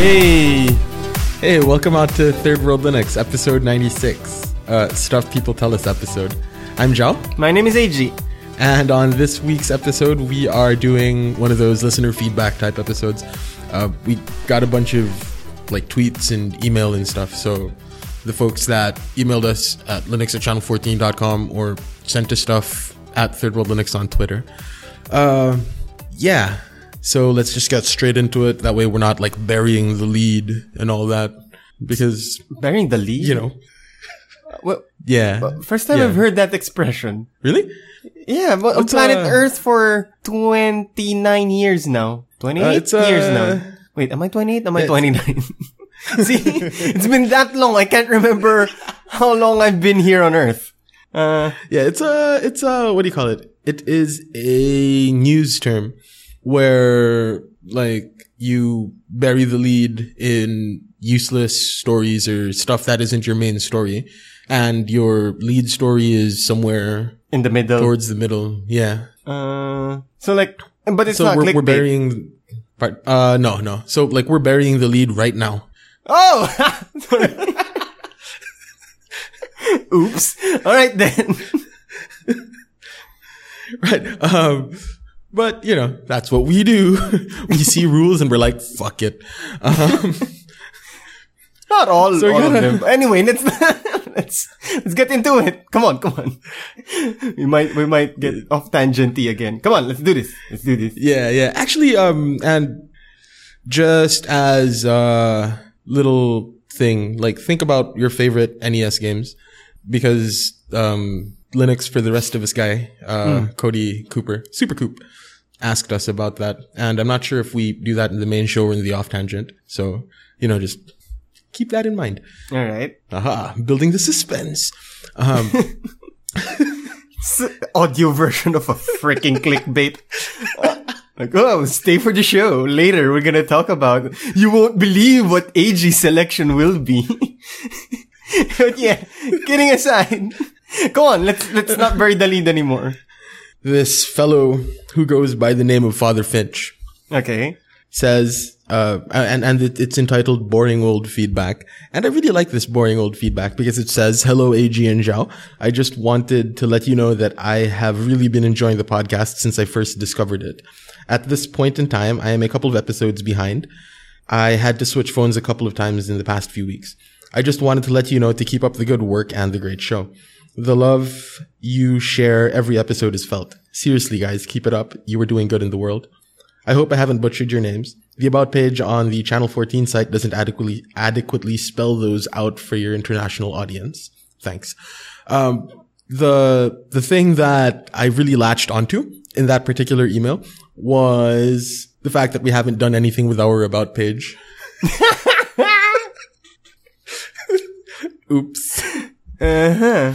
Hey, hey, welcome out to Third World Linux, episode 96, uh, Stuff People Tell Us episode. I'm Zhao, My name is AG. and on this week's episode, we are doing one of those listener feedback type episodes. Uh, we got a bunch of like tweets and email and stuff, so the folks that emailed us at linux at channel14.com or sent us stuff at Third World Linux on Twitter. Uh, yeah, so let's just get straight into it. That way, we're not like burying the lead and all that because burying the lead? you know, Well, yeah. first time Yeah. I've heard that expression. Really? Yeah, but on planet uh, Earth for 29 years now. 28 Uh, it's, years uh, now. Wait, am I 28? Am I 29? See, it's been that long. I can't remember how long I've been here on Earth. Uh, Yeah, it's a, it's a, what do you call it? It is a news term where like you bury the lead in useless stories or stuff that isn't your main story. And your lead story is somewhere in the middle. towards the middle. Yeah. Uh, so like, but it's So not we're, clickbait. we're burying, part, uh, no, no. So like we're burying the lead right now. Oh! Oops. All right then. right? Um, but you know, that's what we do. we see rules and we're like, fuck it. Um, Not all, So all of you're them. Anyway, let's let's let's get into it. Come on, come on. We might we might get off tangenty again. Come on, let's do this. Let's do this. yeah, yeah. Actually, um, and just as a little thing, like think about your favorite NES games because, um, Linux for the rest of us guy, uh, Cody Cooper, Super Coop asked us about that. And I'm not sure if we do that in the main show or in the off tangent. So, you know, just keep that in mind. All right. Aha, building the suspense. Um, audio version of a freaking clickbait. Like, oh, stay for the show. Later, we're gonna talk about. You won't believe what AG selection will be. but yeah, kidding aside. Go on, let's let's not bury the lead anymore. This fellow who goes by the name of Father Finch Okay. says, uh, and, and it, it's entitled Boring Old Feedback. And I really like this boring old feedback because it says, Hello, AG and Zhao. I just wanted to let you know that I have really been enjoying the podcast since I first discovered it. At this point in time, I am a couple of episodes behind. I had to switch phones a couple of times in the past few weeks. I just wanted to let you know to keep up the good work and the great show. The love you share every episode is felt. Seriously, guys, keep it up. You are doing good in the world. I hope I haven't butchered your names. The about page on the Channel 14 site doesn't adequately adequately spell those out for your international audience. Thanks. Um, the the thing that I really latched onto in that particular email was the fact that we haven't done anything with our about page. Oops. Uh-huh.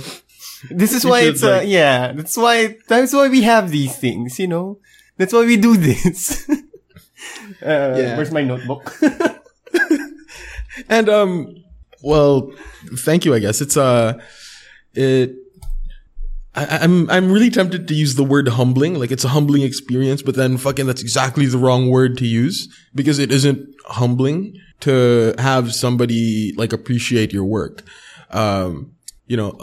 This is why it's uh, yeah. That's why that's why we have these things, you know. That's why we do this. uh, Where's my notebook? And um, well, thank you. I guess it's uh, it. I, I'm I'm really tempted to use the word humbling, like it's a humbling experience, but then fucking that's exactly the wrong word to use because it isn't humbling to have somebody like appreciate your work. Um, you know,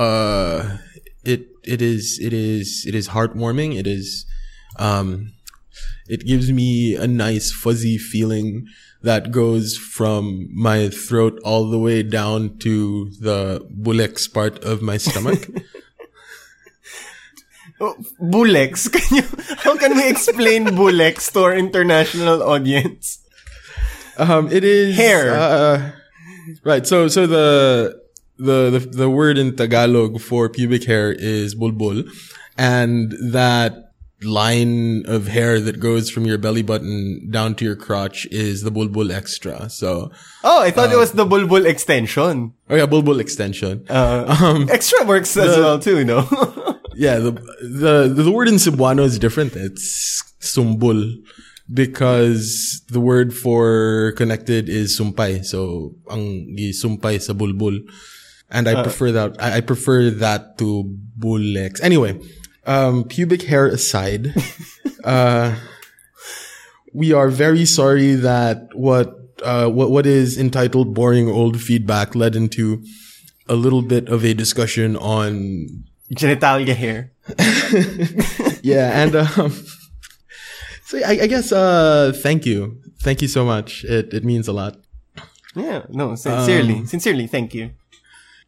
uh, it it is it is it is heartwarming. It is, um, it gives me a nice fuzzy feeling that goes from my throat all the way down to the bullocks part of my stomach. oh, Bulex. Can you? How can we explain Bulex to our international audience? um, it is Hair. Uh, right. So, so the, the, the, the word in Tagalog for pubic hair is bulbul. And that line of hair that goes from your belly button down to your crotch is the bulbul extra. So, Oh, I thought it was the Bulbul extension. oh yeah, bulbul extension. Uh, Um, extra works as well too, you know. Yeah, the the the word in Cebuano is different. It's sumbul because the word for connected is sumpay. So ang sumpay sa bulbul. And I prefer that I, I prefer that to bulex. Anyway, um pubic hair aside, uh we are very sorry that what uh, what what is entitled "boring old feedback" led into a little bit of a discussion on Genitalia hair. yeah, and um, so I, I guess uh, thank you, thank you so much. It it means a lot. Yeah, no, sincerely, Um, sincerely, thank you.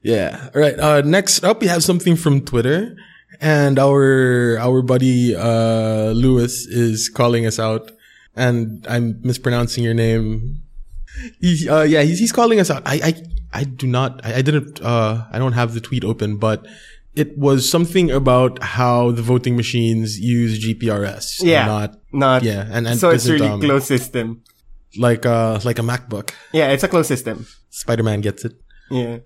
Yeah. All right. Uh, next up, we have something from Twitter, and our our buddy uh, Lewis is calling us out, and I'm mispronouncing your name. He, uh, yeah, he's he's calling us out. I I I do not. I, I didn't. Uh, I don't have the tweet open, but. It was something about how the voting machines use GPRS. Yeah. Not, Not yeah. And, and so it's really um, closed system. Like, uh, like a MacBook. Yeah, it's a closed system. Spider-Man gets it. Yeah.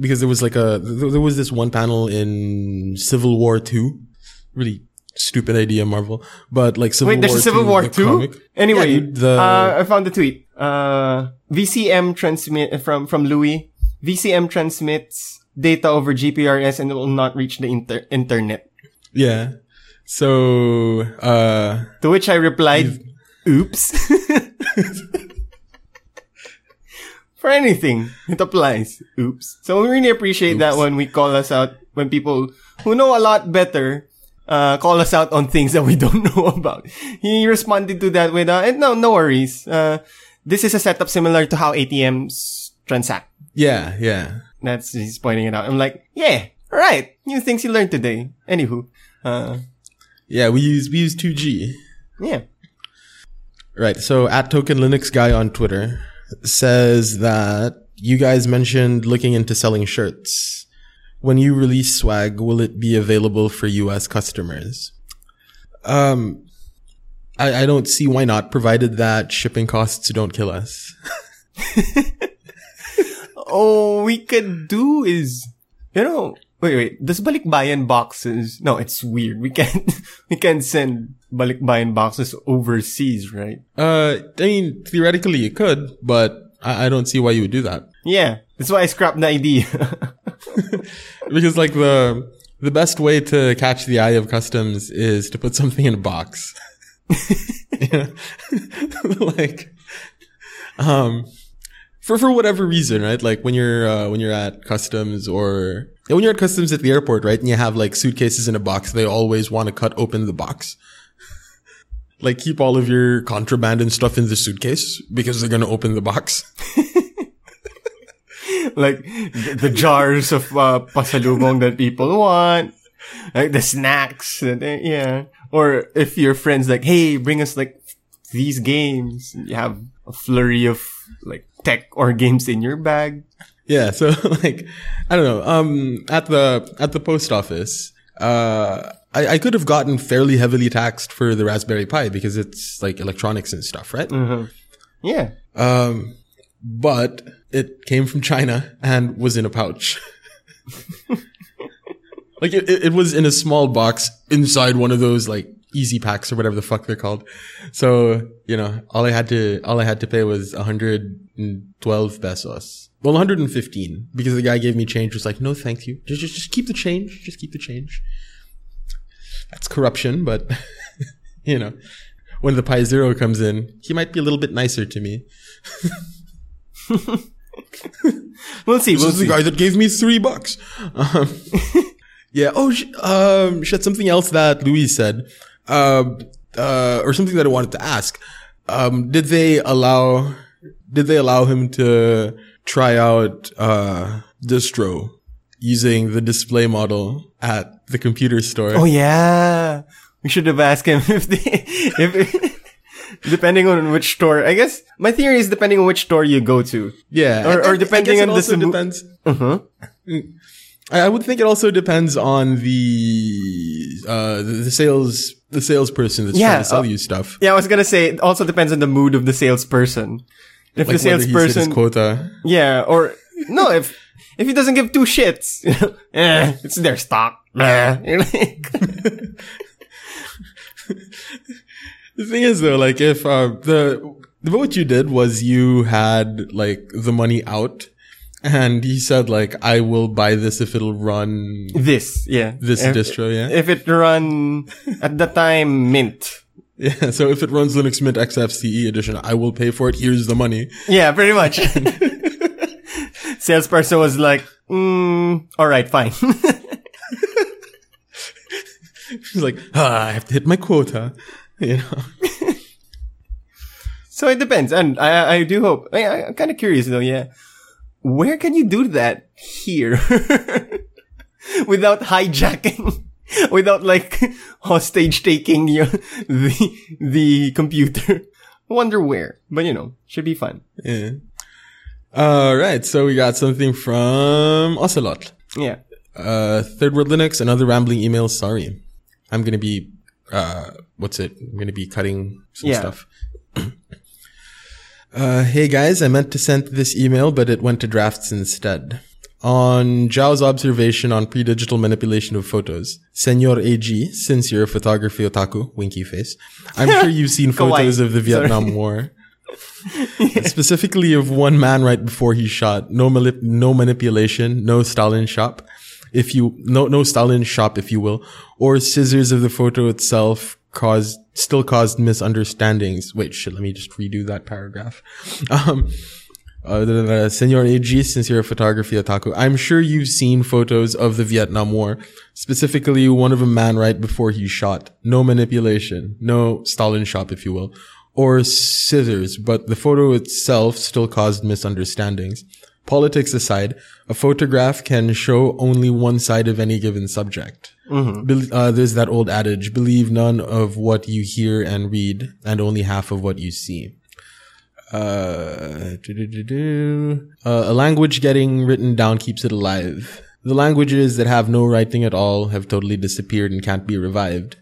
Because there was like a there was this one panel in Civil War Two, really stupid idea, Marvel, but like Civil Wait, there's War a Civil 2, War the 2? comic. Anyway, Yeah, the uh, I found the tweet. Uh, VCM transmit from from Louis. VCM transmits data over GPRS and it will not reach the inter- internet. yeah. So uh, To which I replied, "Oops." For anything, it applies. Oops. So we really appreciate that when we call us out, when people who know a lot better, uh, call us out on things that we don't know about. He responded to that with, uh, and no, no worries. Uh, this is a setup similar to how ATMs transact. yeah, yeah, That's, he's pointing it out. I'm like, yeah, right. New things you learned today. Anywho, uh, yeah. We use we use two G. yeah. Right. So at Token Linux guy on Twitter says that you guys mentioned looking into selling shirts. When you release swag, will it be available for US customers? Um, I, I don't see why not, provided that shipping costs don't kill us. all we could do is, you know, wait, wait, does balikbayan boxes, no, it's weird. We can't, we can't send balikbayan boxes overseas, right? Uh, I mean, theoretically you could, but I, I don't see why you would do that. Yeah, that's why I scrapped the idea. Because like the, the best way to catch the eye of customs is to put something in a box. Like, um, for, for whatever reason, right? Like when you're, uh, when you're at customs or when you're at customs at the airport, right? And you have like suitcases in a box, they always want to cut open the box. like keep all of your contraband and stuff in the suitcase because they're going to open the box. like the, jars of uh, pasalubong that people want, like the snacks, and, uh, yeah. Or if your friends like, hey, bring us like these games, you have a flurry of like tech or games in your bag. Yeah, so like I don't know. Um at the at the post office, uh I, I could have gotten fairly heavily taxed for the Raspberry Pi because it's like electronics and stuff, right? Yeah. Um but it came from China and was in a pouch. like it, it was in a small box inside one of those like easy packs or whatever the fuck they're called. So, you know, all I had to all I had to pay was 112 pesos. Well, 115 because the guy gave me change was like, "No, thank you. Just just just keep the change. Just keep the change." That's corruption, but you know, when the Pi Zero comes in, he might be a little bit nicer to me. We'll see. This We'll is the guy that gave me three bucks. Um, yeah. Oh, sh- um, shit. Something else that Louis said, um, uh, or something that I wanted to ask. Um, did they allow, did they allow him to try out, uh, distro using the display model at the computer store? Oh yeah. We should have asked him if they, if, depending on which store. I guess my theory is depending on which store you go to. yeah. or- depending I guess on the also simu- depends. Uh-huh. I I would think it also depends on the, uh, the, the sales, the salesperson that's Yeah, trying to sell uh, you stuff. Yeah, I was gonna say it also depends on the mood of the salesperson. If Like the salesperson, quota. yeah, or no, if if he doesn't give two shits, eh, it's their stock. You're like, The thing is though, like if uh, the what you did was you had like the money out, and he said like I will buy this if it'll run this, yeah, this if, distro, yeah. If it run at the time mint, Yeah, so if it runs Linux Mint XFCE edition, I will pay for it. Here's the money. Yeah, pretty much. Salesperson was like, mm, all right, fine. She's like, ah, I have to hit my quota. You know. so it depends, and I I do hope. I, I'm kind of curious though. Yeah, where can you do that here without hijacking? Without like hostage taking your, the the computer. Wonder where, but you know, should be fun. Yeah. All right, so we got something from Ocelot. Yeah. Uh, Third World Linux, another rambling email. Sorry. I'm gonna be, uh, what's it? I'm gonna be cutting some Yeah. stuff. uh, hey guys, I meant to send this email, but it went to drafts instead. On Zhao's observation on pre-digital manipulation of photos, Senor AG, since you're a photography otaku, winky face, I'm sure you've seen photos of the Vietnam War. Specifically of one man right before he shot. No, malip- no manipulation, no Stalin shop, if you, no, no Stalin shop, if you will, or scissors of the photo itself caused, still caused misunderstandings. Wait, shit, let me just redo that paragraph. Um, uh, da-. Senor AG, since you're photography otaku, I'm sure you've seen photos of the Vietnam War, specifically one of a man right before he shot. No manipulation, no Stalin shop, if you will, or scissors, but the photo itself still caused misunderstandings. Politics aside, a photograph can show only one side of any given subject. Bel- uh, there's that old adage, believe none of what you hear and read, and only half of what you see. Uh, uh, a language getting written down keeps it alive. The languages that have no writing at all have totally disappeared and can't be revived.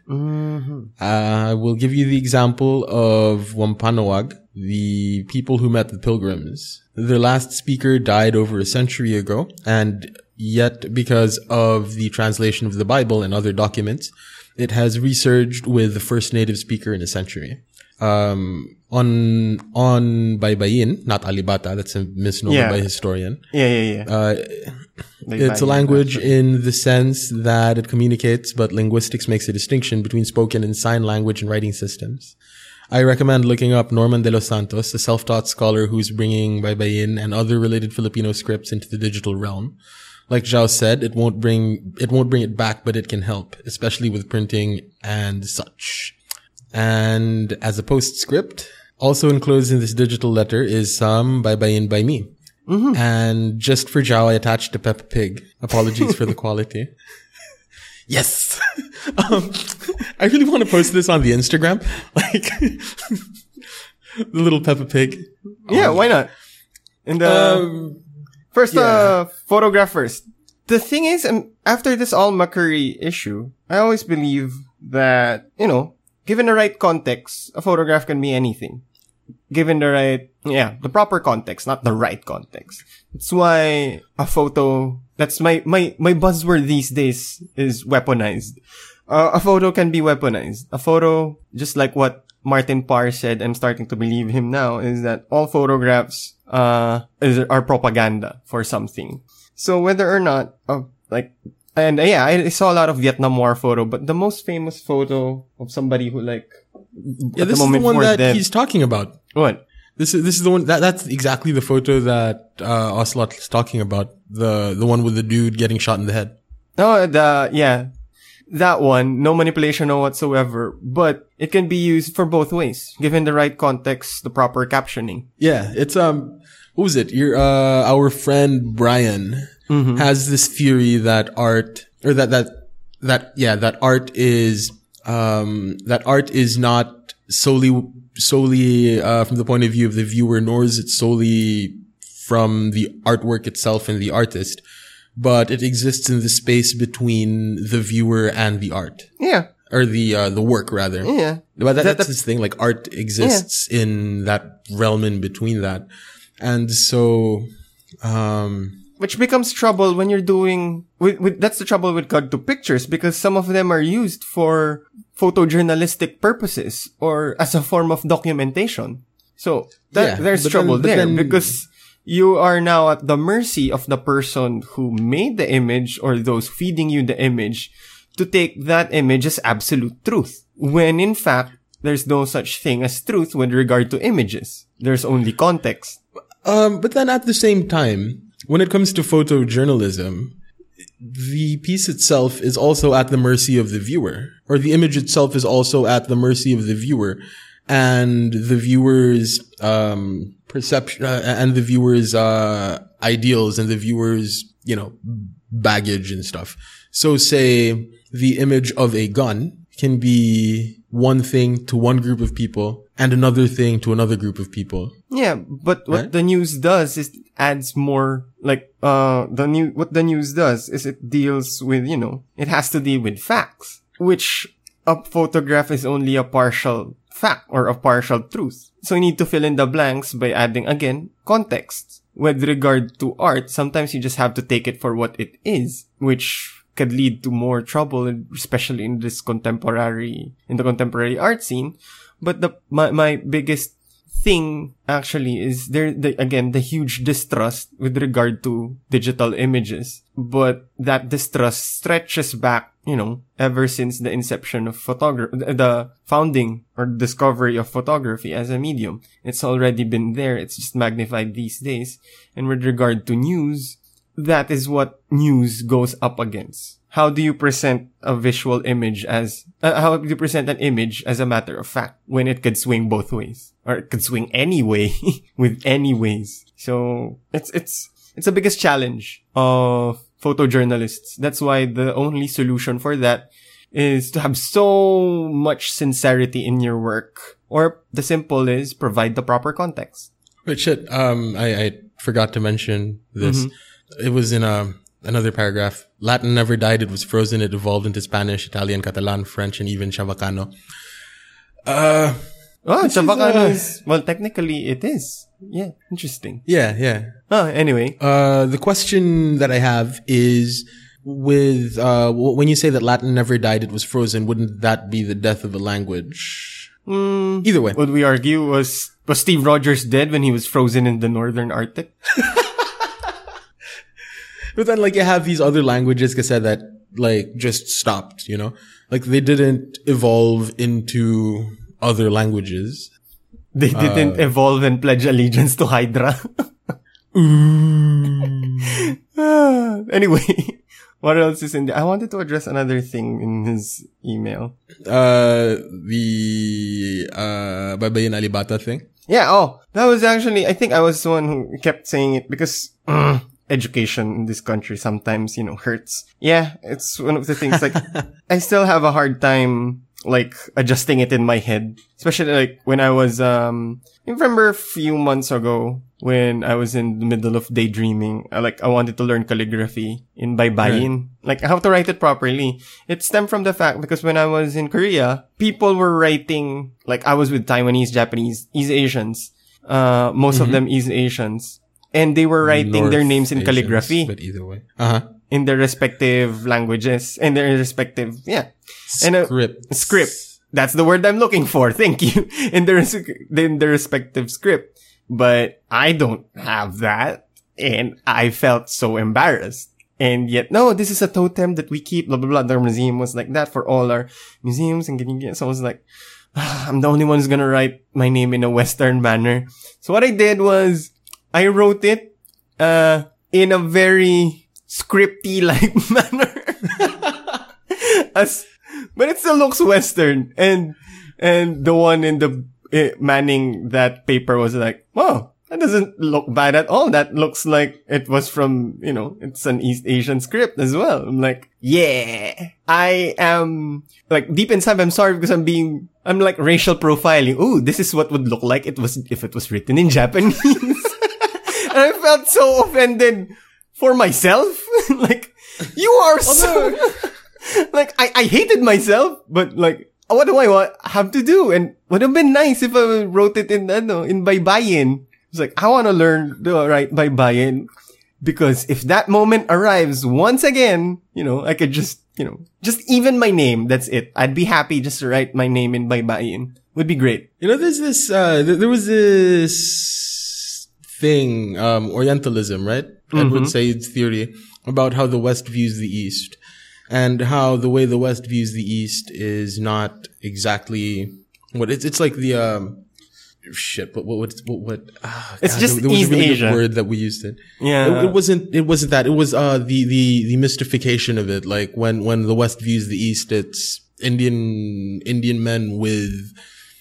Uh, I will give you the example of Wampanoag, the people who met the pilgrims. Their last speaker died over a century ago, and yet because of the translation of the Bible and other documents, it has resurged with the first native speaker in a century. Um, on, on Baybayin, not Alibata, that's a misnomer Yeah. by historian. Yeah, yeah, yeah. Uh, it's a language in the sense that it communicates, but linguistics makes a distinction between spoken and sign language and writing systems. I recommend looking up Norman de los Santos, a self-taught scholar who's bringing Baybayin and other related Filipino scripts into the digital realm. Like Zhao said, it won't bring, it won't bring it back, but it can help, especially with printing and such. And as a postscript, also enclosed in this digital letter is some Baybayin, by me. And just for Zhao, I attached a Peppa Pig. Apologies for the quality. Yes. um, I really want to post this on the Instagram. Like, the little Peppa Pig. Yeah, why not? And uh, Um, first, uh, yeah. photograph first. The thing is, um, after this all Macquarie issue, I always believe that, you know, given the right context, a photograph can be anything. Given the right, yeah, the proper context, not the right context. That's why a photo, that's my, my, my buzzword these days is weaponized. Uh, a photo can be weaponized. A photo, just like what Martin Parr said, I'm starting to believe him now, is that all photographs, uh, is, are propaganda for something. So whether or not, uh, like, and uh, yeah, I saw a lot of Vietnam War photo, but the most famous photo of somebody who like, yeah, at this is the one that death- he's talking about. what? This is this is the one that that's exactly the photo that uh, Ocelot is talking about. The the one with the dude getting shot in the head. Oh, the, yeah. That one, no manipulation no whatsoever, but it can be used for both ways, given the right context, the proper captioning. Yeah, it's um, what was it? Your uh, our friend Brian has this theory that art or that that that yeah that art is um that art is not solely solely uh, from the point of view of the viewer, nor is it solely from the artwork itself and the artist, but it exists in the space between the viewer and the art Yeah, or the uh, the work rather. yeah. But that, That- that's this thing. Like art exists in that realm in between that, and so, um, Which becomes trouble when you're doing, with, with, that's the trouble with cut to pictures because some of them are used for photojournalistic purposes or as a form of documentation. So that, Yeah, there's trouble then- there then- because you are now at the mercy of the person who made the image or those feeding you the image to take that image as absolute truth. When in fact, there's no such thing as truth with regard to images. There's only context. Um, but then at the same time, when it comes to photojournalism, the piece itself is also at the mercy of the viewer, or the image itself is also at the mercy of the viewer, and the viewer's um, perception uh, and the viewer's uh, ideals and the viewer's you know baggage and stuff. So, say the image of a gun can be one thing to one group of people and another thing to another group of people. Yeah, but what Right? the news does is it adds more like uh the new what the news does is it deals with, you know, it has to deal with facts, which a photograph is only a partial fact or a partial truth. So you need to fill in the blanks by adding again context. With regard to art, sometimes you just have to take it for what it is, which could lead to more trouble, especially in this contemporary, in the contemporary art scene. But the, my, my biggest thing actually is there the, again the huge distrust with regard to digital images. But that distrust stretches back you know ever since the inception of photography the founding or discovery of photography as a medium. It's already been there. It's just magnified these days. And with regard to news that is what news goes up against. How do you present a visual image as, uh, how do you present an image as a matter of fact when it could swing both ways? Or it could swing any way with any ways. So it's, it's, it's the biggest challenge of photojournalists. That's why the only solution for that is to have so much sincerity in your work. Or the simple is provide the proper context. Shit, um, I, I forgot to mention this. It was in a, another paragraph. Latin never died. It was frozen. It evolved into Spanish, Italian, Catalan, French, and even Chavacano. Uh, Oh, is, Chavacano uh, is, well, technically it is. Yeah, interesting. yeah, yeah. Oh, anyway. Uh, the question that I have is with, uh, w- when you say that Latin never died, it was frozen, wouldn't that be the death of a language? Mm, Either way. would we argue was, was Steve Rogers dead when he was frozen in the northern Arctic? But then, like, you have these other languages, kasi, that, like, just stopped, you know? Like, they didn't evolve into other languages. They didn't evolve and pledge allegiance to Hydra. Ah, anyway, what else is in there? I wanted to address another thing in his email. Uh, the, uh, Baybayin Alibata thing. Yeah, oh, that was actually, I think I was the one who kept saying it because mm, education in this country sometimes, you know, hurts. Yeah, it's one of the things like, I still have a hard time, like, adjusting it in my head. Especially like when I was, um, I remember a few months ago when I was in the middle of daydreaming, I, like, I wanted to learn calligraphy in Baybayin. Like, how to write it properly. It stemmed from the fact because when I was in Korea, people were writing, like, I was with Taiwanese, Japanese, East Asians, uh, most of them East Asians. And they were writing their names in Asians, calligraphy But either way. Uh huh. in their respective languages, in their respective, yeah. And, uh, Script. script. That's the word I'm looking for. Thank you. In their, in their respective script. But I don't have that. And I felt so embarrassed. And yet, no, this is a totem that we keep, blah, blah, blah. The museum was like that for all our museums and getting, so I was like, "Ah, I'm the only one who's gonna write my name in a Western manner. So what I did was, I wrote it, uh, in a very scripty like manner. As, but it still looks Western. And, and the one in the, eh, manning that paper was like, wow, that doesn't look bad at all. That looks like it was from, you know, it's an East Asian script as well. I'm like, yeah, I am like deep inside. I'm sorry because I'm being, I'm like racial profiling. Ooh, this is what would look like it was, if it was written in Japanese. and I felt so offended for myself. like, you are so, like, I, I hated myself, but like, what do I want, have to do? And would have been nice if I wrote it in, ano, in Baybayin. It's like, I want to learn to write Baybayin because if that moment arrives once again, you know, I could just, you know, just even my name. That's it. I'd be happy just to write my name in Baybayin. Would be great. You know, there's this, uh, th- there was this thing, um, Orientalism, right? Edward Said's theory about how the West views the East and how the way the West views the East is not exactly what it's it's like the um shit. But what what what? what ah, It's God, just there, there was East a really Asia. good word that we used it. Yeah. It, it wasn't. It wasn't that. It was uh the the the mystification of it. Like when when the West views the East, it's Indian Indian men with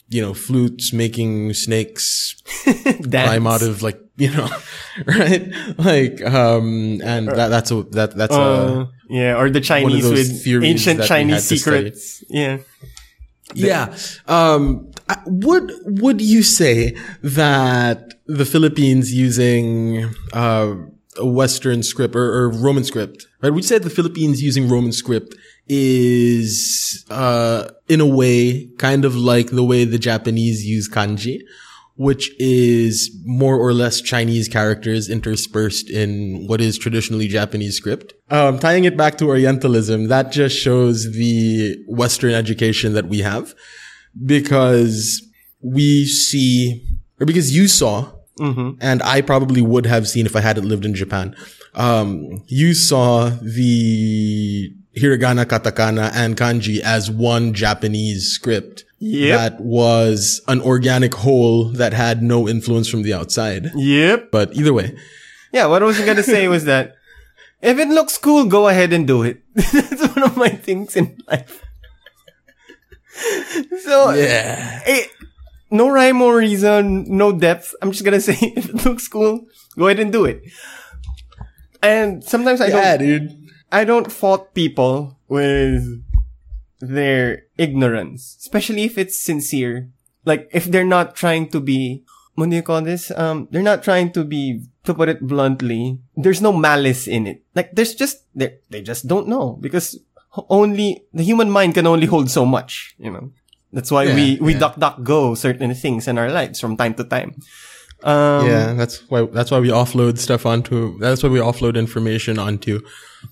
you know flutes making snakes climb out of like you know right like um and that that's a that that's a Uh, yeah, or the Chinese with ancient Chinese had to study. secrets. Yeah. Yeah. Um, would would you say that the Philippines using uh, a Western script or, or Roman script, right? You say the Philippines using Roman script is uh, in a way kind of like the way the Japanese use kanji, which is more or less Chinese characters interspersed in what is traditionally Japanese script. Um, tying it back to Orientalism, that just shows the Western education that we have because we see, or because you saw, and I probably would have seen if I hadn't lived in Japan. Um, you saw the hiragana, katakana, and kanji as one Japanese script. Yep. That was an organic whole that had no influence from the outside. Yep. But either way, Yeah, what I was gonna say was that if it looks cool, go ahead and do it. That's one of my things in life. so yeah. eh, no rhyme or reason, no depth. I'm just gonna say if it looks cool, go ahead and do it. And sometimes I Yeah, don't dude. I don't fault people with their ignorance, especially if it's sincere. Like if they're not trying to be, what do you call this? Um, they're not trying to be, to put it bluntly, there's no malice in it. Like there's just, they they just don't know because only the human mind can only hold so much. You know, that's why we Yeah, we yeah. duck duck go certain things in our lives from time to time. Um, Yeah, that's why that's why we offload stuff onto that's why we offload information onto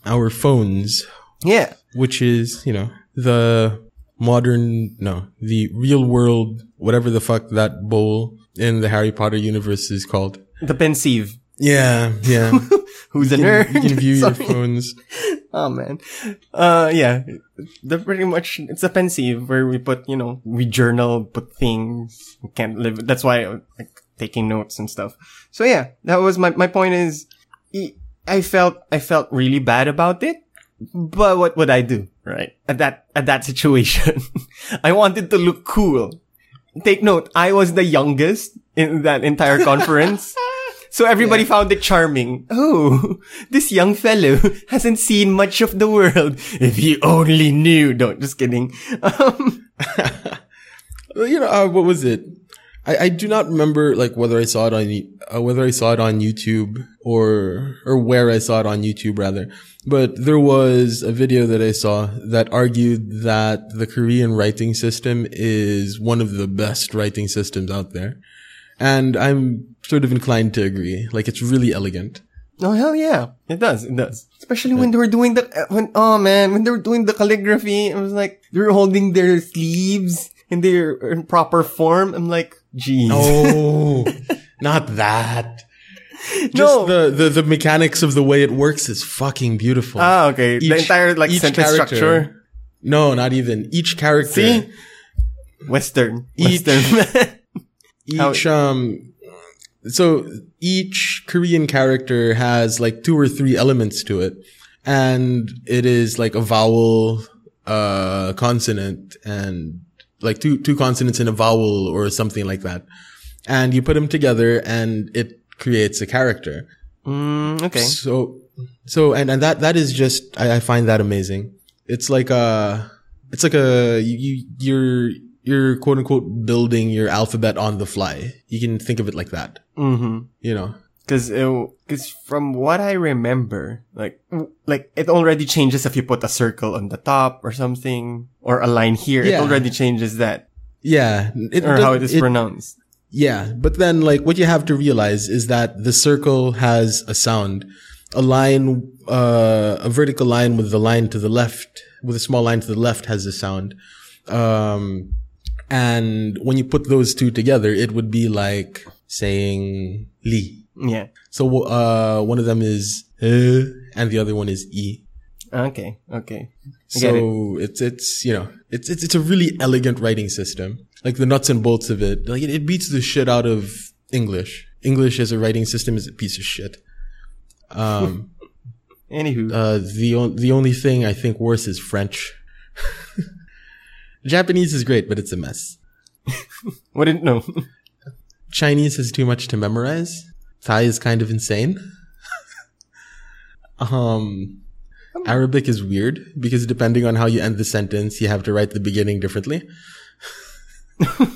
our phones, yeah. which is, you know, the modern no, the real world whatever the fuck that bowl in the Harry Potter universe is called. The Pensieve. Yeah, yeah. Who's a nerd? you can view your phones. Oh man. Uh yeah. The pretty much it's a Pensieve where we put, you know, we journal, put things. We can't live that's why like taking notes and stuff. So yeah, that was my my point is I felt I felt really bad about it. But what would I do, right? At that at that situation. I wanted to look cool. Take note, I was the youngest in that entire conference. So everybody found it charming. Oh, this young fellow hasn't seen much of the world. If he only knew. No, just kidding. Um, Well, you know, uh, what was it? I, I do not remember like whether I saw it on uh, whether I saw it on YouTube or or where I saw it on YouTube rather. But there was a video that I saw that argued that the Korean writing system is one of the best writing systems out there. And I'm sort of inclined to agree. Like it's really elegant. oh hell yeah, it does. It does. Especially when they were doing the uh, when oh man when they were doing the calligraphy, it was like they were holding their sleeves and they're in proper form. I'm like, geez. Oh, not that. Just No. the, the, the mechanics of the way it works is fucking beautiful. Ah, okay. the entire like each sentence character- structure. No, not even. Each character. See, Western, Each- Western. Each, um, so each Korean character has like two or three elements to it. And it is like a vowel, uh, consonant and like two, two consonants in a vowel or something like that. And you put them together and it creates a character. mm, okay. So, so, and, and that, that is just, I, I find that amazing. It's like a, it's like a, you- you're, you're quote unquote building your alphabet on the fly. You can think of it like that, Mm-hmm. you know? Cause, uh, cause from what I remember, like, like it already changes if you put a circle on the top or something, or a line here. It already changes that, Yeah. It, or does- how it is pronounced. Yeah, but then like what you have to realize is that the circle has a sound. A line, uh, a vertical line with the line to the left, with a small line to the left has a sound. Um, and when you put those two together, it would be like saying li. Yeah. So, uh, one of them is uh, and the other one is e. Okay, okay. I get it. So it's it's you know it's it's it's a really elegant writing system. Like the nuts and bolts of it, like it, it beats the shit out of English. English as a writing system is a piece of shit. Um, Anywho, uh, the on- the only thing I think worse is French. Japanese is great, but it's a mess. wouldn't know. Chinese has too much to memorize. Thai is kind of insane. um, Arabic is weird because depending on how you end the sentence, you have to write the beginning differently.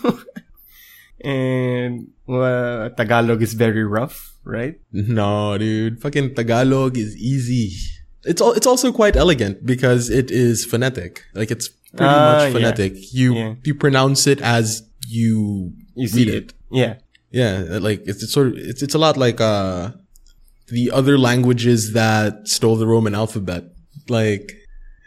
and uh, Tagalog is very rough, right? No, dude, fucking Tagalog is easy. It's all, it's also quite elegant because it is phonetic. Like it's pretty Ah, much yeah. phonetic. You Yeah. you pronounce it as you You see read it. Yeah. Yeah, like it's, it's sort of it's it's a lot like uh the other languages that stole the Roman alphabet. Like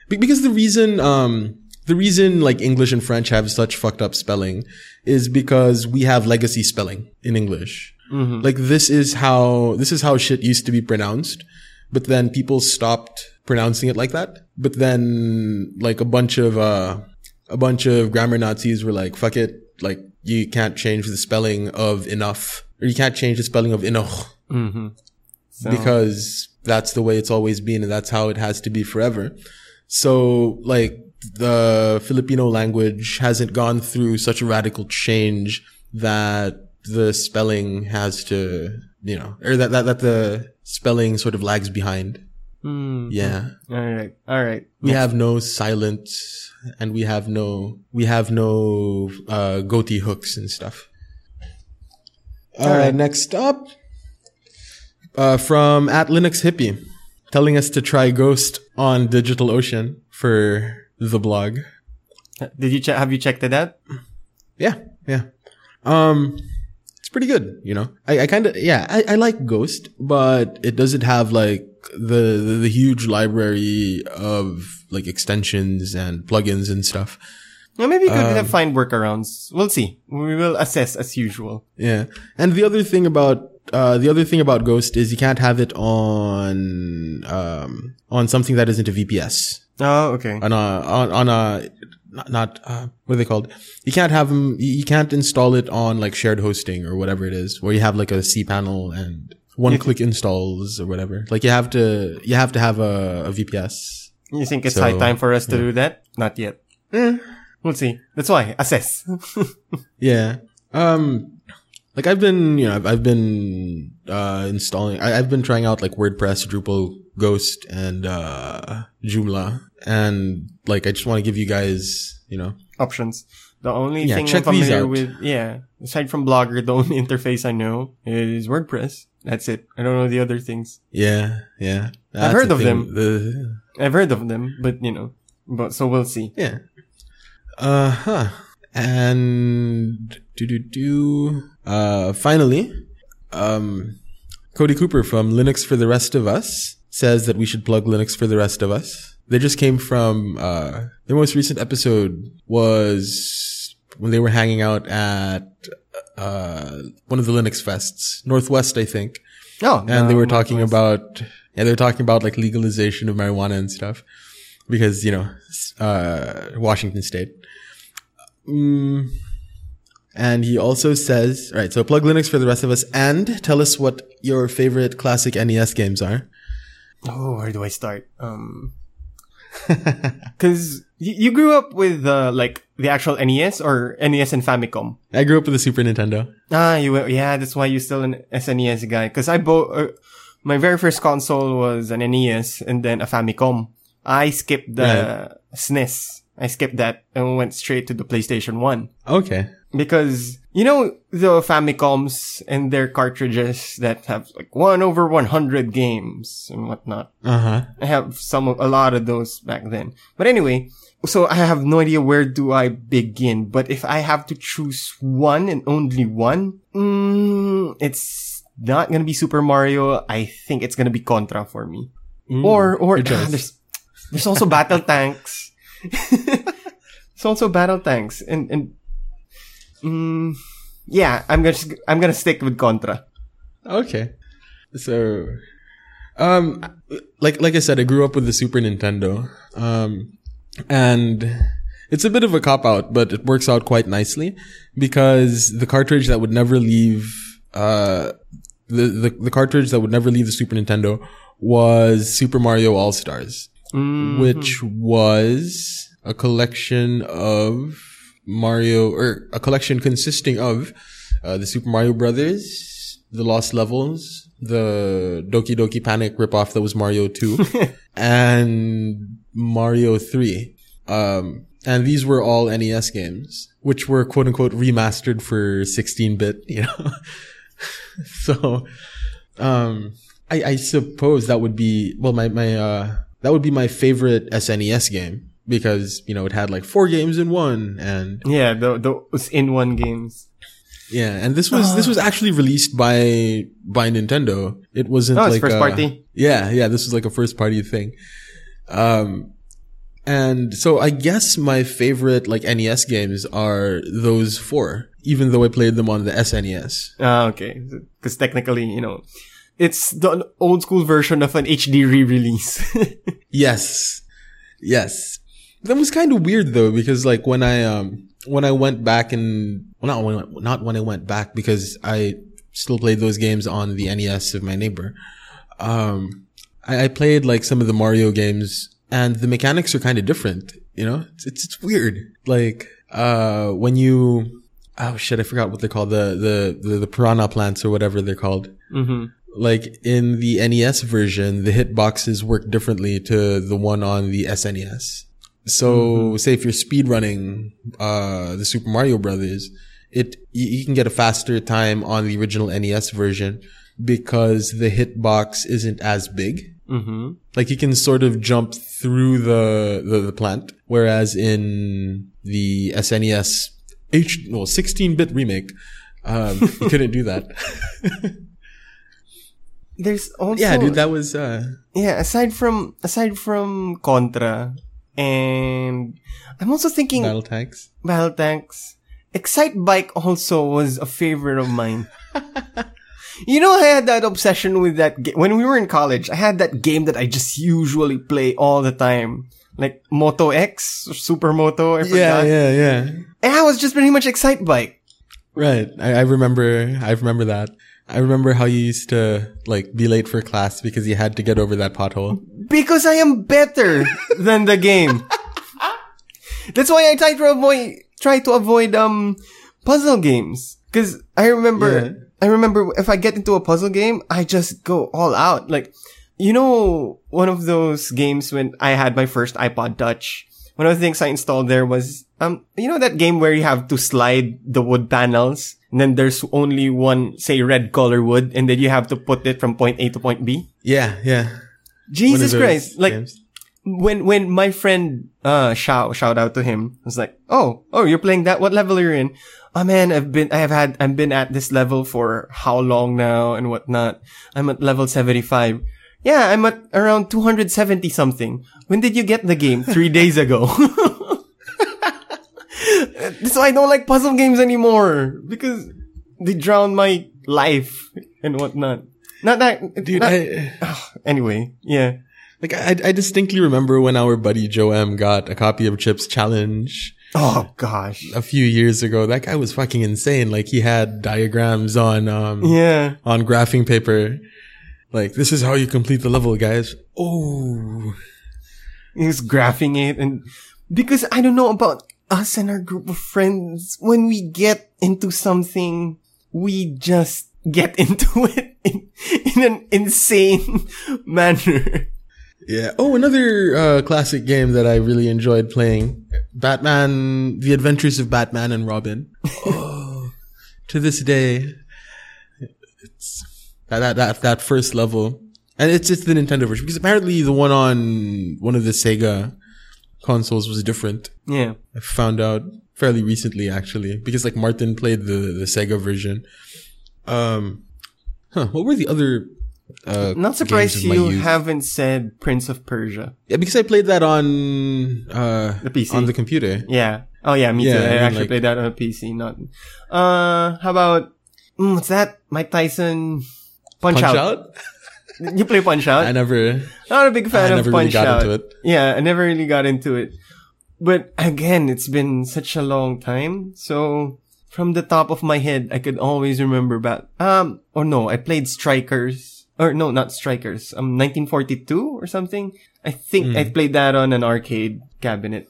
because the reason um the reason like English and French have such fucked up spelling is because we have legacy spelling in English. Like this is how this is how shit used to be pronounced, but then people stopped pronouncing it like that. But then like a bunch of uh a bunch of grammar Nazis were like, fuck it, like you can't change the spelling of enough or you can't change the spelling of enough Mm-hmm. So, because that's the way it's always been and that's how it has to be forever. So like the Filipino language hasn't gone through such a radical change that the spelling has to, you know, or that, that, that the spelling sort of lags behind. Mm, Yeah. all right, all right. We have no silence and we have no, we have no, uh, goatee hooks and stuff. Uh, Alright. next up, uh, from at Linux Hippie, telling us to try Ghost on DigitalOcean for the blog. Did you check? Have you checked it out? Yeah, yeah. Um, it's pretty good, you know. I, I kind of, yeah, I, I like Ghost, but it doesn't have like the, the the huge library of like extensions and plugins and stuff. Yeah, maybe you could Um, find workarounds. We'll see. We will assess as usual. Yeah. And the other thing about uh the other thing about Ghost is you can't have it on um on something that isn't a VPS. Oh, okay. On a on, on a not, not uh what are they called? You can't have them you you can't install it on like shared hosting or whatever it is where you have like a cPanel and one click installs or whatever. Like you have to you have to have a, a VPS. You think it's So, high time for us to do that? Not yet. Eh. We'll see. That's why assess. Yeah. Um, like I've been, you know, I've, I've been, uh, installing, I, I've been trying out like WordPress, Drupal, Ghost, and, uh, Joomla. And like, I just want to give you guys, you know, Options. The only Yeah, thing I'm familiar with, yeah, aside from Blogger, the only interface I know is WordPress. That's it. I don't know the other things. yeah, yeah. That's heard of thing. them. The, I've heard of them, but you know, but so we'll see. yeah. Uh huh. And do do do. Uh, finally, um, Cody Cooper from Linux for the Rest of Us says that we should plug Linux for the Rest of Us. They just came from uh, their most recent episode was when they were hanging out at uh, one of the Linux fests, Northwest, I think Oh, and they were not talking nice. about yeah they were talking about like legalization of marijuana and stuff because you know uh washington state mm, and he also says all right so plug linux for the rest of us and tell us what your favorite classic nes games are Oh, where do I start? Um, cause you, you grew up with, uh, like the actual NES or NES and Famicom. i grew up with a super nintendo Ah, you were, yeah, that's why you're still an SNES guy. Cause I bought, uh, my very first console was an NES and then a Famicom. I skipped the SNES. I skipped that and went straight to the PlayStation 1. okay Because, you know, the Famicoms and their cartridges that have like one over 100 games and whatnot. uh-huh I have some, of- a lot of those back then. But anyway, so I have no idea where do I begin. But if I have to choose one and only one, mm, it's not gonna be Super Mario. I think it's gonna be Contra for me. or, or, good choice. there's, there's also Battle Tanks. there's also Battle Tanks. And, and, mm, yeah, I'm gonna, I'm gonna stick with Contra. Okay. So, Um, like like I said, I grew up with the Super Nintendo. Um, and it's a bit of a cop out, but it works out quite nicely because the cartridge that would never leave, uh, the, the, the cartridge that would never leave the Super Nintendo was Super Mario All Stars, which was a collection of Mario, or a collection consisting of, uh, the Super Mario Brothers, the Lost Levels, the Doki Doki Panic ripoff that was Mario 2, and Mario 3. Um, and these were all NES games, which were quote unquote remastered for 16 bit, you know? so, um, I, I suppose that would be, well, my, my, uh, that would be my favorite SNES game because, you know, it had like four games in one and Yeah, the, those in one games. yeah, and this was, this was actually released by, by Nintendo. It wasn't Oh, it's like first a- party? Yeah, yeah, this was like a first party thing. Um, and so I guess my favorite like NES games are those four, even though I played them on the SNES. Ah, okay. Because technically, you know, it's the old school version of an HD re-release. Yes. Yes. That was kind of weird though, because like when I, um, when I went back and, well, not when, I- not when I went back because I still played those games on the NES of my neighbor. Um, I, I played like some of the Mario games and the mechanics are kind of different, you know? It's, it's, it's weird. Like, uh, when you, oh shit, I forgot what they're called. The, the, the, the piranha plants or whatever they're called mm-hmm. like in the NES version, the hitboxes work differently to the one on the SNES. So say if you're speed running uh, the Super Mario Brothers, it, you, you can get a faster time on the original NES version because the hitbox isn't as big. Mm-hmm. Like you can sort of jump through the, the, the plant. Whereas in the SNES H, well, 16 bit remake, um, you couldn't do that. There's also yeah, dude, that was, uh, yeah. Aside from aside from Contra, and I'm also thinking battle tanks. Battle Tanks. Excite Bike also was a favorite of mine. you know, I had that obsession with that ga- when we were in college. I had that game that I just usually play all the time, like Moto X or Super Moto. I Yeah, forgot. yeah, yeah. And I was just pretty much Excite Bike. Right. I, I remember, I remember that. I remember how you used to, like, be late for class because you had to get over that pothole. Because I am better than the game. That's why I try to avoid try to avoid um puzzle games. Cause I remember Yeah. I remember if I get into a puzzle game, I just go all out. Like you know one of those games when I had my first iPod Touch. One of the things I installed there was um you know that game where you have to slide the wood panels and then there's only one say red color wood and then you have to put it from point A to point B. Yeah, yeah. Jesus Christ. Like games. when when my friend uh shout shout out to him I was like oh oh you're playing that what level are you in oh man i've been i have had i've been at this level for how long now and whatnot i'm at level 75 yeah i'm at around 270 something when did you get the game three days ago that's why i don't like puzzle games anymore because they drown my life and whatnot not that Dude, not- I, anyway yeah like, I, I distinctly remember when our buddy Joe M got a copy of Chip's Challenge oh gosh a few years ago. That guy was fucking insane. Like, he had diagrams on, um, yeah on graphing paper. Like, this is how you complete the level, guys. Oh. he was graphing it and because I don't know about us and our group of friends, when we get into something, we just get into it in, in an insane manner. Yeah. Oh, another uh, classic game that I really enjoyed playing: Batman: The Adventures of Batman and Robin. Oh, to this day, it's that that that, that first level, and it's it's the Nintendo version because apparently the one on one of the Sega consoles was different. Yeah. I found out fairly recently, actually, because like Martin played the the Sega version. Um, huh? What were the other? Uh, Not surprised games of my you haven't said Prince of Persia. Yeah, because I played that on uh The PC. on the computer. Yeah. Oh yeah, me Yeah, too. I I, mean, actually like- played that on a PC, not, uh, how about, mm, what's that? Mike Tyson Punch, Punch Out. out. you play Punch Out? I never. Not a big fan I of never really Punch got Out. into it. Yeah, I never really got into it. But again, it's been such a long time. So from the top of my head, I could always remember back. Um, or no, I played Strikers. Or no, not Strikers. Um, 1942 or something. I think Hmm. I played that on an arcade cabinet.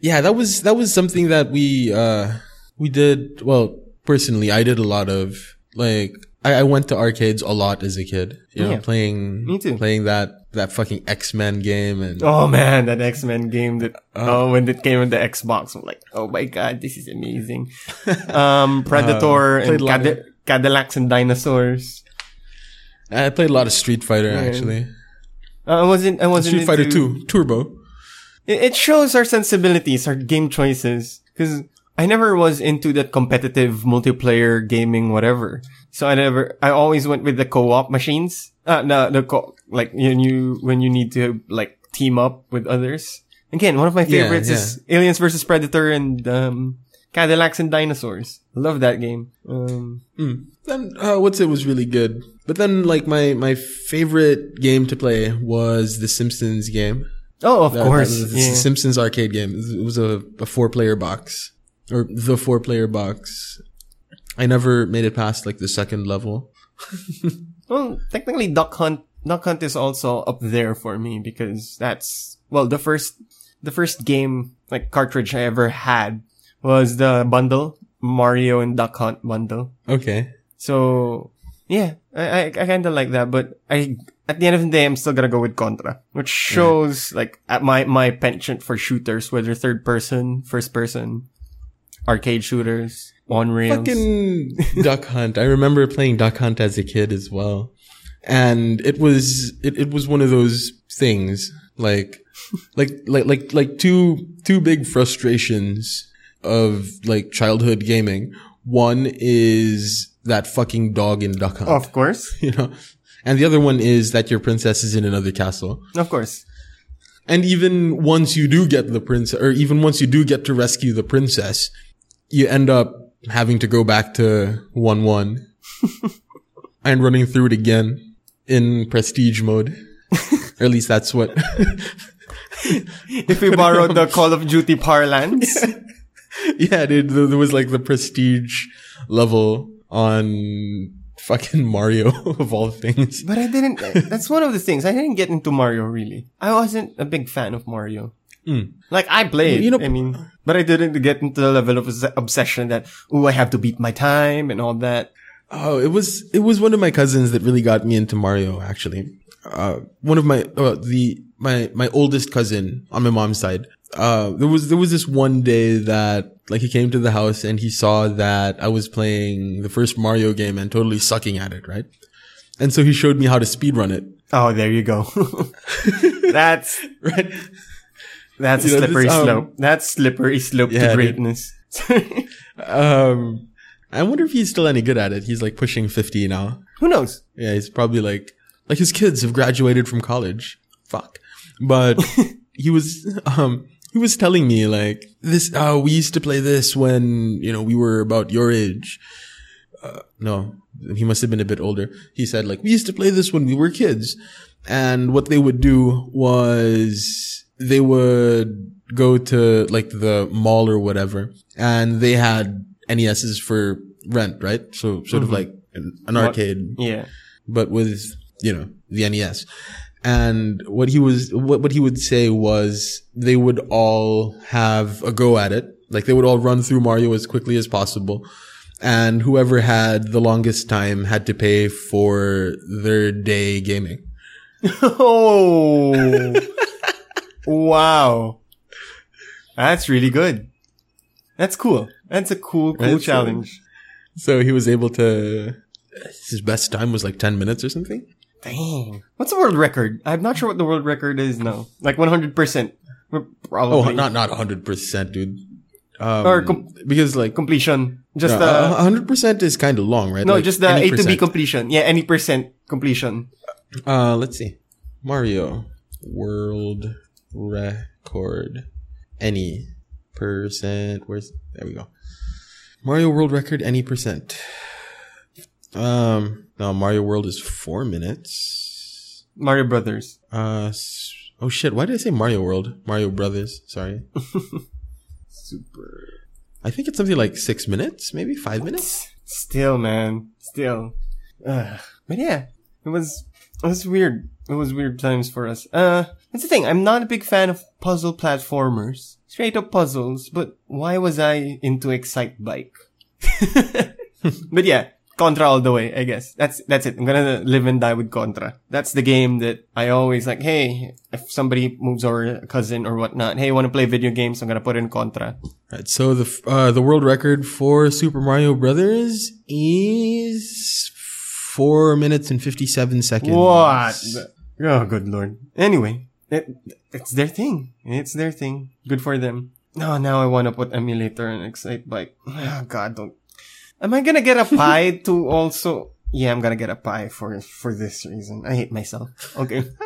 Yeah, that was that was something that we uh we did. Well, personally, I did a lot of like I, I went to arcades a lot as a kid. You know, Yeah. playing Me too. playing that that fucking X Men game and Oh man, that X-Men game that, Uh. oh, when it came on the Xbox, I'm like, oh my god, this is amazing. um, Predator Uh, played and a lot Cadi- Cadillacs and dinosaurs. I played a lot of Street Fighter Yeah. actually. Uh, I wasn't, I wasn't Street Fighter into- Two Turbo. It, it shows our sensibilities, our game choices. Cause I never was into that competitive multiplayer gaming, whatever. So I never, I always went with the co-op machines. Uh, no, the co- like, when you, when you need to, like, team up with others. Again, one of my Yeah, favorites is Aliens vs. Predator and, um, Cadillacs and Dinosaurs. Love that game. Um, Then uh, what's it was really good. But then like my my favorite game to play was the Simpsons game. oh, of That- course. that was the yeah. Simpsons arcade game. It was a, a four player box or the four player box. I never made it past like the second level. Well, technically, Duck Hunt, Duck Hunt is also up there for me because that's well the first, the first game like cartridge I ever had was the bundle Mario and Duck Hunt bundle. Okay. So yeah, I I, I kind of like that, but I at the end of the day I'm still gonna go with Contra, which shows like at my my penchant for shooters, whether third person, first person, arcade shooters, on rails. Fucking Duck Hunt. I remember playing Duck Hunt as a kid as well. And it was, it, it was one of those things like, like, like, like, like two, two big frustrations of like childhood gaming. One is that fucking dog in Duck Hunt, Of course, you know, and the other one is that your princess is in another castle. of course. And even once you do get the prince, or even once you do get to rescue the princess, you end up having to go back to 1-1 and running through it again in prestige mode. or at least that's what, If we borrow the Call of Duty parlance. yeah, dude, there there was like the prestige level on fucking Mario of all things. But I didn't. That's one of the things I didn't get into Mario really. I wasn't a big fan of Mario. Like I played, You know- I mean, but I didn't get into the level of obsession that oh I have to beat my time and all that. Oh, it was it was one of my cousins that really got me into Mario. Actually, uh, one of my uh, the my my oldest cousin on my mom's side. Uh, there was there was this one day that like he came to the house and he saw that I was playing the first Mario game and totally sucking at it, right? And so he showed me how to speedrun it, Oh, there you go. that's right? That's a You know, this, slippery um, slope. That's slippery slope Yeah, to greatness. Um, I wonder if he's still any good at it. He's like pushing fifty now. Who knows? Yeah, he's probably like like his kids have graduated from college. Fuck. But he was um he was telling me like this uh we used to play this when, you know, we were about your age. Uh, no, he must have been a bit older. He said like we used to play this when we were kids. And what they would do was they would go to like the mall or whatever and they had NESs for rent, right? So sort of mm-hmm. like an, an arcade Yeah. but with you know the NES. And what he was, what, what he would say was they would all have a go at it. Like they would all run through Mario as quickly as possible. And whoever had the longest time had to pay for their day gaming. Oh. Wow. That's really good. That's cool. That's a cool, cool so- challenge. So he was able to, his best time was like 10 minutes or something. Dang. What's the world record? I'm not sure what the world record is now. Like 100%. We're Oh, Probably. not, not 100%, dude. Um, Or com- because like, completion. Just no, the, hundred percent is kind of long, right? no, Like, just the A to B completion. Yeah, any percent completion. Uh, let's see. Mario world record. Any percent. Where's there we go. Mario world record. Any percent. Um, no, Mario World is four minutes. Mario Brothers. Uh, oh shit! Why did I say Mario World? Mario Brothers. Sorry. Super. I think it's something like six minutes, maybe five minutes. Still, man. Still. Ugh. But yeah, it was, it was weird. It was weird times for us. Uh, that's the thing. I'm not a big fan of puzzle platformers. Straight up puzzles, but why was I into Excite Bike? but yeah, Contra all the way, I guess. That's, that's it. I'm gonna live and die with Contra. That's the game that I always like, hey, if somebody moves over a cousin or whatnot, hey, you wanna play video games, I'm gonna put in Contra. Right. So the uh, the world record for Super Mario Brothers is four minutes and fifty seven seconds. What? Oh, good lord. Anyway, it, it's their thing. It's their thing. Good for them. No, now I want to put emulator and Excite Bike. Oh, God, don't. Am I gonna get a pie to also? Yeah, I'm gonna get a pie for for this reason. I hate myself. Okay,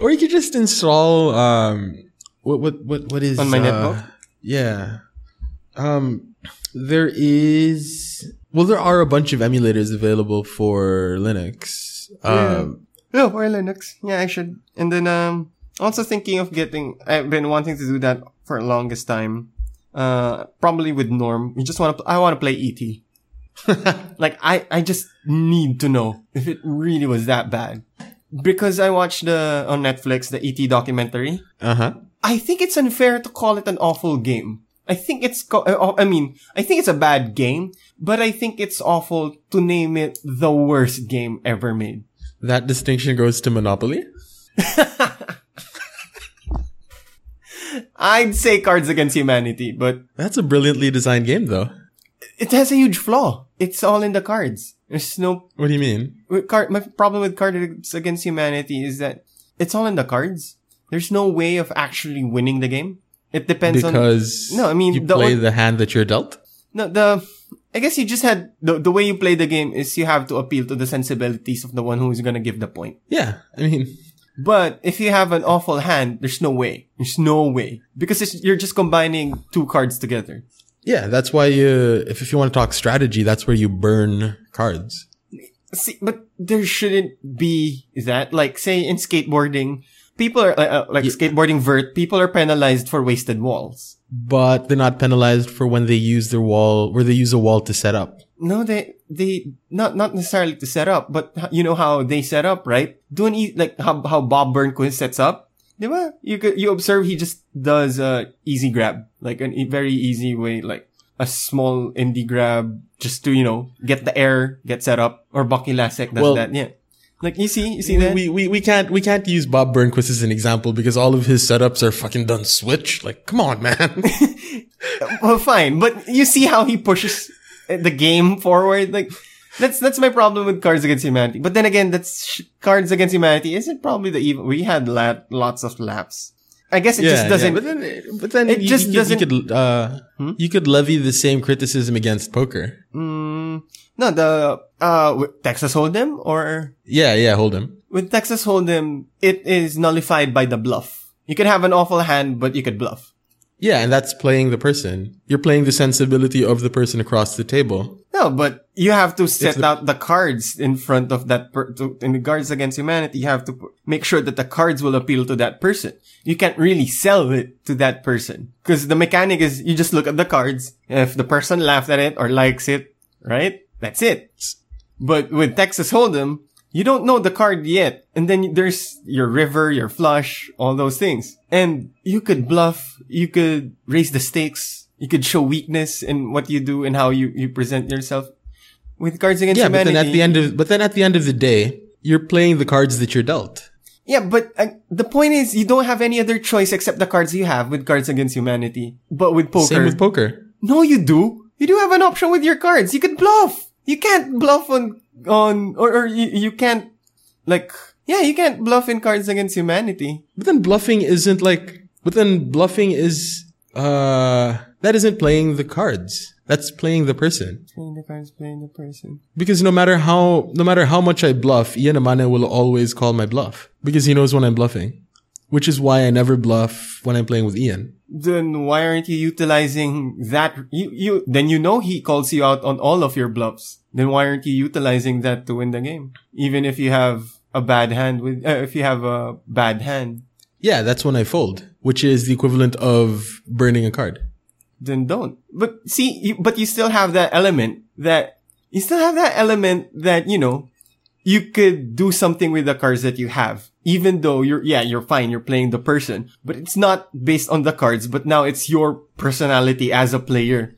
Or you could just install um what what what what is On my uh, netbook? Yeah. Um there is well there are a bunch of emulators available for Linux. Um oh, for Linux. Yeah, I should. And then um, also thinking of getting. I've been wanting to do that for the longest time. Uh, probably with Norm. You just want to. I want to play ET. like I, I just need to know if it really was that bad. Because I watched the on Netflix the ET documentary. uh-huh. I think it's unfair to call it an awful game. I think it's co- uh, I mean, I think it's a bad game, but I think it's awful to name it the worst game ever made. That distinction goes to Monopoly. I'd say Cards Against Humanity, but That's a brilliantly designed game though. it has a huge flaw. It's all in the cards. There's no What do you mean? card. My problem with Cards Against Humanity is that it's all in the cards. There's no way of actually winning the game. It depends on Because No, I mean, you the play on- the hand that you're dealt. no the. I guess you just had the the way you play the game is you have to appeal to the sensibilities of the one who is gonna give the point. Yeah. I mean But if you have an awful hand, there's no way. There's no way because it's, you're just combining two cards together. Yeah, that's why you, if, if you want to talk strategy, that's where you burn cards. See, but there shouldn't be that. Like, say in skateboarding, people are uh, uh, like skateboarding vert. People are penalized for wasted walls. But they're not penalized for when they use their wall, where they use a wall to set up. No, they they not not necessarily to set up, but you know how they set up, right? Do an e- like how how Bob Burnquist sets up. Diba? You could you observe he just does a easy grab, like e- very easy way, like a small indie grab, just to you know get the air, get set up. Or Bucky Lasek does Well- that, yeah. Like you see, you see that. We, we, we can't, we can't use Bob Burnquist as an example because all of his setups are fucking done switch. Like, come on, man. well, fine, but you see how he pushes the game forward. Like that's that's my problem with Cards Against Humanity. But then again, that's sh- Cards Against Humanity isn't probably the even. We had la- lots of laps. I guess it just doesn't. but then, but then It you, just you, doesn't- Hmm? You could, uh, you could levy the same criticism against poker. Mm, no, the uh Texas Hold'em or Yeah, yeah, Hold'em. with Texas Hold'em, it is nullified by the bluff. You could have an awful hand, but you could bluff. Yeah, and that's playing the person. You're playing the sensibility of the person across the table. No, but you have to set the- out the cards in front of that per- to, in the Cards Against Humanity. You have to p- make sure that the cards will appeal to that person. You can't really sell it to that person because the mechanic is you just look at the cards. If the person laughed at it or likes it, right? That's it. But with Texas Hold'em, you don't know the card yet. And then there's your river, your flush, all those things. And you could bluff, you could raise the stakes, you could show weakness in what you do and how you, you present yourself. With Cards Against humanity. Yeah, but then at the end of, but then at the end of the day, you're playing the cards that you're dealt. Yeah, but uh, the point is you don't have any other choice except the cards you have with Cards Against Humanity. But with poker. Same with poker. No, you do. You do have an option with your cards. You could bluff. You can't bluff on, on, or, or you, you can't, like, yeah, you can't bluff in Cards Against Humanity. But then bluffing isn't like, but then bluffing is, uh, that isn't playing the cards. That's playing the person. Playing the cards, playing the person. Because no matter how, no matter how much I bluff, Ian Amane will always call my bluff. Because he knows when I'm bluffing. Which is why I never bluff when I'm playing with Ian. Then why aren't you utilizing that? You, you, then you know he calls you out on all of your bluffs. Then why aren't you utilizing that to win the game? Even if you have a bad hand with, uh, if you have a bad hand, Yeah, that's when I fold, which is the equivalent of burning a card. then don't. But see, you, but you still have that element that, you still have that element that, you know, you could do something with the cards that you have. Even though you're, yeah, you're fine, you're playing the person, but it's not based on the cards, but now it's your personality as a player.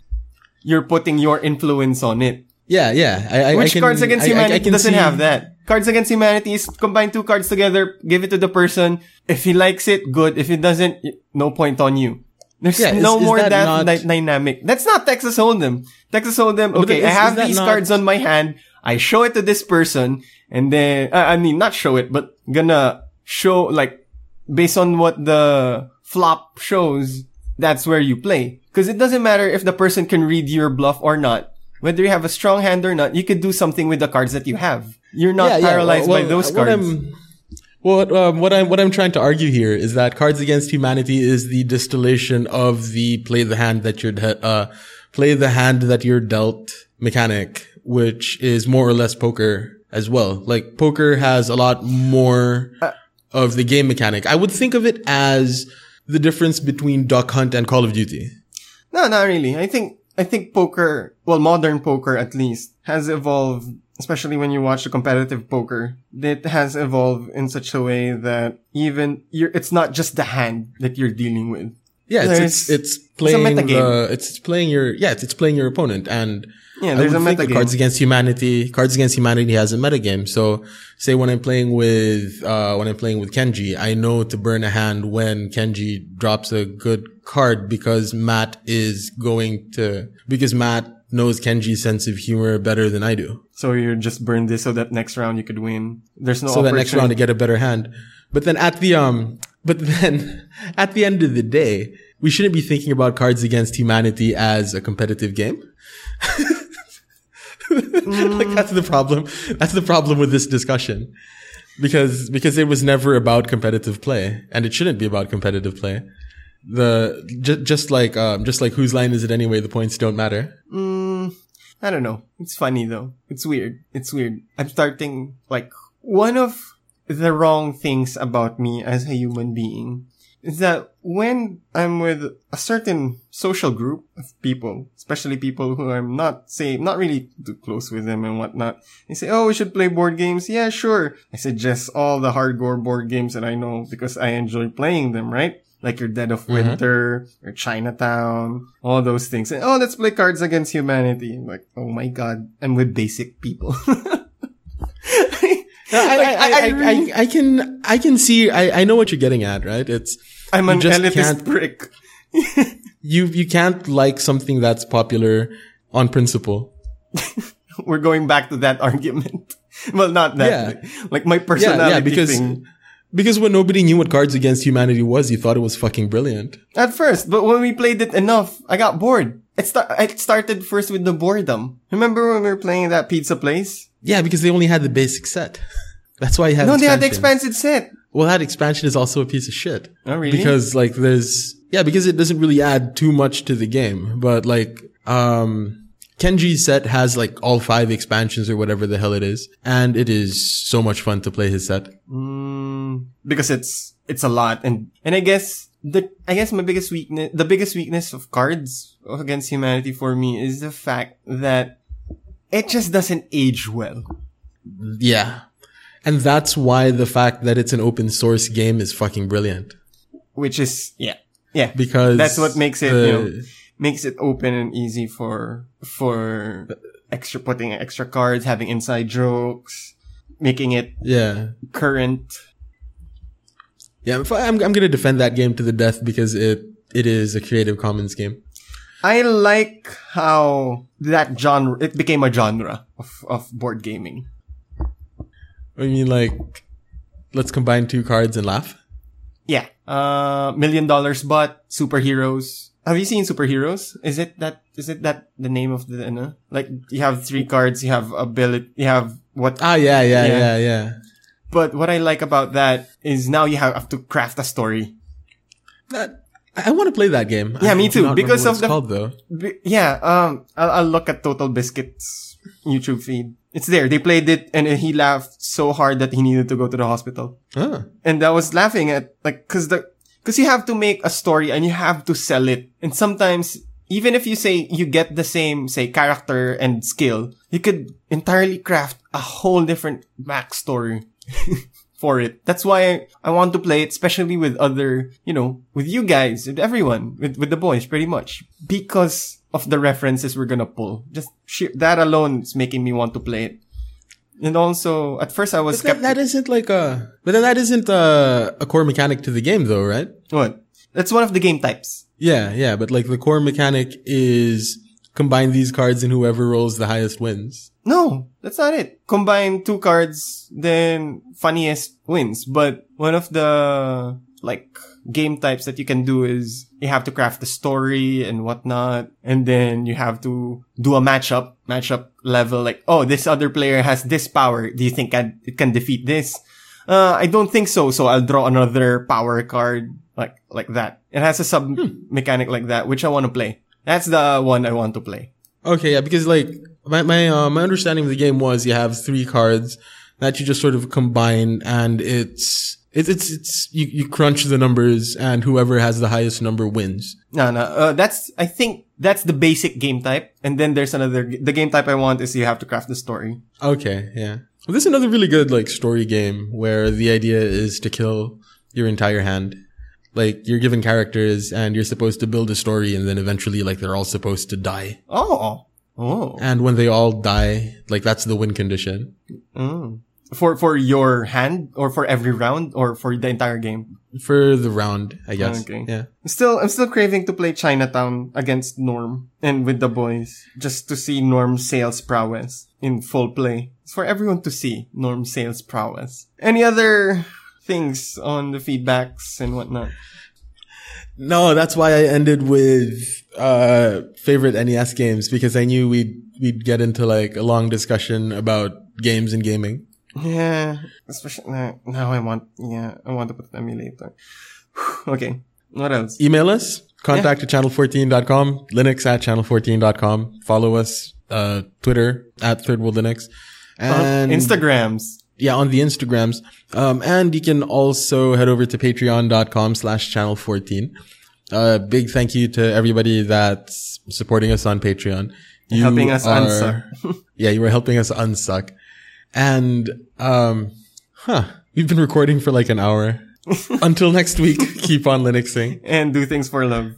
You're putting your influence on it. Yeah, yeah. I, I, Which I can, Cards Against Humanity doesn't see- have that. Cards Against Humanity is combine two cards together, give it to the person. If he likes it, good. If he doesn't, no point on you. There's Yeah, no is more that that, not- dynamic. That's not Texas Hold'em. Texas Hold'em, okay, is- I have these not- cards on my hand. I show it to this person and then, uh, I mean, not show it, but gonna show, like, based on what the flop shows, that's where you play. Cause it doesn't matter if the person can read your bluff or not. Whether you have a strong hand or not, you could do something with the cards that you have. You're not paralyzed well, by those cards. I'm, what, um, what I'm what I'm trying to argue here is that Cards Against Humanity is the distillation of the play the hand that you're de- uh play the hand that you're dealt mechanic, which is more or less poker as well. Like poker has a lot more Uh, of the game mechanic. I would think of it as the difference between Duck Hunt and Call of Duty. No, not really. I think I think poker, well, modern poker at least, has evolved. Especially when you watch the competitive poker, it has evolved in such a way that even you're, it's not just the hand that you're dealing with. Yeah, it's it's, it's playing metagame. the it's playing your yeah it's, it's playing your opponent and Yeah, there's a that metagame. Cards Against Humanity Cards Against Humanity has a metagame. So say when I'm playing with uh when I'm playing with Kenji, I know to burn a hand when Kenji drops a good card because Matt is going to because Matt knows Kenji's sense of humor better than I do. So you just burn this so that next round you could win. There's no so that next round to get a better hand. But then at the um, but then at the end of the day, we shouldn't be thinking about Cards Against Humanity as a competitive game. like that's the problem. That's the problem with this discussion. Because because it was never about competitive play, and it shouldn't be about competitive play. The just just like um just like whose line is it anyway? The points don't matter. Mm, I don't know. It's funny though. It's weird. It's weird. I'm starting like one of the wrong things about me as a human being is that when I'm with a certain social group of people, especially people who I'm not say not really too close with them and whatnot, they say, "Oh, we should play board games." Yeah, sure. I suggest all the hardcore board games that I know because I enjoy playing them. Right? Like your Dead of mm-hmm. Winter, or Chinatown, all those things. And, oh, let's play Cards Against Humanity. I'm like, oh my god, I'm with basic people. I, can I can see I, I know what you're getting at, right? It's I'm an just elitist prick. you you can't like something that's popular on principle. We're going back to that argument. well, not that. Like my Yeah, personality yeah, yeah, because thing. because when nobody knew what Cards Against Humanity was, you thought it was fucking brilliant. At first, but when we played it enough, I got bored. It, start, it started first with the boredom. Remember when we were playing that pizza place? Yeah, because they only had the basic set. That's why you had No, they had the expanded set. Well, that expansion is also a piece of shit. Oh, really? Because like there's yeah, because it doesn't really add too much to the game. But like um Kenji's set has like all five expansions or whatever the hell it is, and it is so much fun to play his set. Mm, because it's it's a lot, and and I guess the I guess my biggest weakness, the biggest weakness of cards against humanity for me is the fact that it just doesn't age well. Yeah. And that's why the fact that it's an open source game is fucking brilliant. Which is yeah, yeah. Because That's what makes it the- you know makes it open and easy for for extra putting extra cards, having inside jokes, making it yeah. current. Yeah, I'm I'm gonna defend that game to the death because it it is a Creative Commons game. I like how that genre it became a genre of of board gaming. I mean, like, let's combine two cards and laugh. Yeah. Uh, million dollars but superheroes. Have you seen superheroes? Is it that, is it that the name of the, like, you have three cards, you have ability, you have what, Ah, yeah, yeah, Yeah. yeah, yeah. but what I like about that is now you have to craft a story. That I, I want to play that game. Yeah, I me too, because of the- called though. B- Yeah, um, I'll, I'll look at Total Biscuits YouTube feed. It's there. They played it and he laughed so hard that he needed to go to the hospital. Ah. And I was laughing at like, cause the, cause you have to make a story and you have to sell it. And sometimes, even if you say you get the same, say, character and skill, you could entirely craft a whole different backstory. for it. That's why I, I want to play it, especially with other, you know, with you guys, with everyone, with, with the boys, pretty much. Because of the references we're gonna pull. Just that alone is making me want to play it. And also, at first I was But that, that isn't like a, but then that isn't a, a core mechanic to the game though, right? what? That's one of the game types. Yeah, yeah, but like the core mechanic is combine these cards and whoever rolls the highest wins. No, that's not it. Combine two cards, then funniest wins. But one of the, like, game types that you can do is you have to craft the story and whatnot. And then you have to do a matchup, matchup level, like, oh, this other player has this power. Do you think can, it can defeat this? Uh, I don't think so. So I'll draw another power card, like, like that. It has a sub mechanic like that, which I want to play. That's the one I want to play. Okay, yeah, because like my my uh, my understanding of the game was you have three cards that you just sort of combine, and it's it's it's, it's you, you crunch the numbers, and whoever has the highest number wins. No, no. Uh, that's I think that's the basic game type, and then there's another. The game type I want is you have to craft the story. Okay, yeah. Well, this is another really good like story game where the idea is to kill your entire hand. Like you're given characters and you're supposed to build a story, and then eventually like they're all supposed to die. Oh, oh, And when they all die, like that's the win condition. mm. for for your hand or for every round or for the entire game. For the round, I guess. Okay. Yeah. Still, I'm still craving to play Chinatown against Norm and with the boys just to see Norm's sales prowess in full play. It's for everyone to see Norm's sales prowess. Any other things on the feedbacks and whatnot? No, that's why I ended with uh favorite NES games because I knew we'd we'd get into like a long discussion about games and gaming. Yeah, especially now, now I want, yeah, I want to put an emulator. okay. What else? Email us, contact at channel14.com, linux at channel14.com, follow us, uh, Twitter at Third World Linux, and Instagrams. yeah, on the Instagrams. Um, and you can also head over to patreon.com slash channel14. Uh, big thank you to everybody that's supporting us on Patreon. You Helping us are- unsuck. yeah, you were helping us unsuck. And, um, huh, we've been recording for like an hour. Until next week, keep on Linuxing. and do things for love.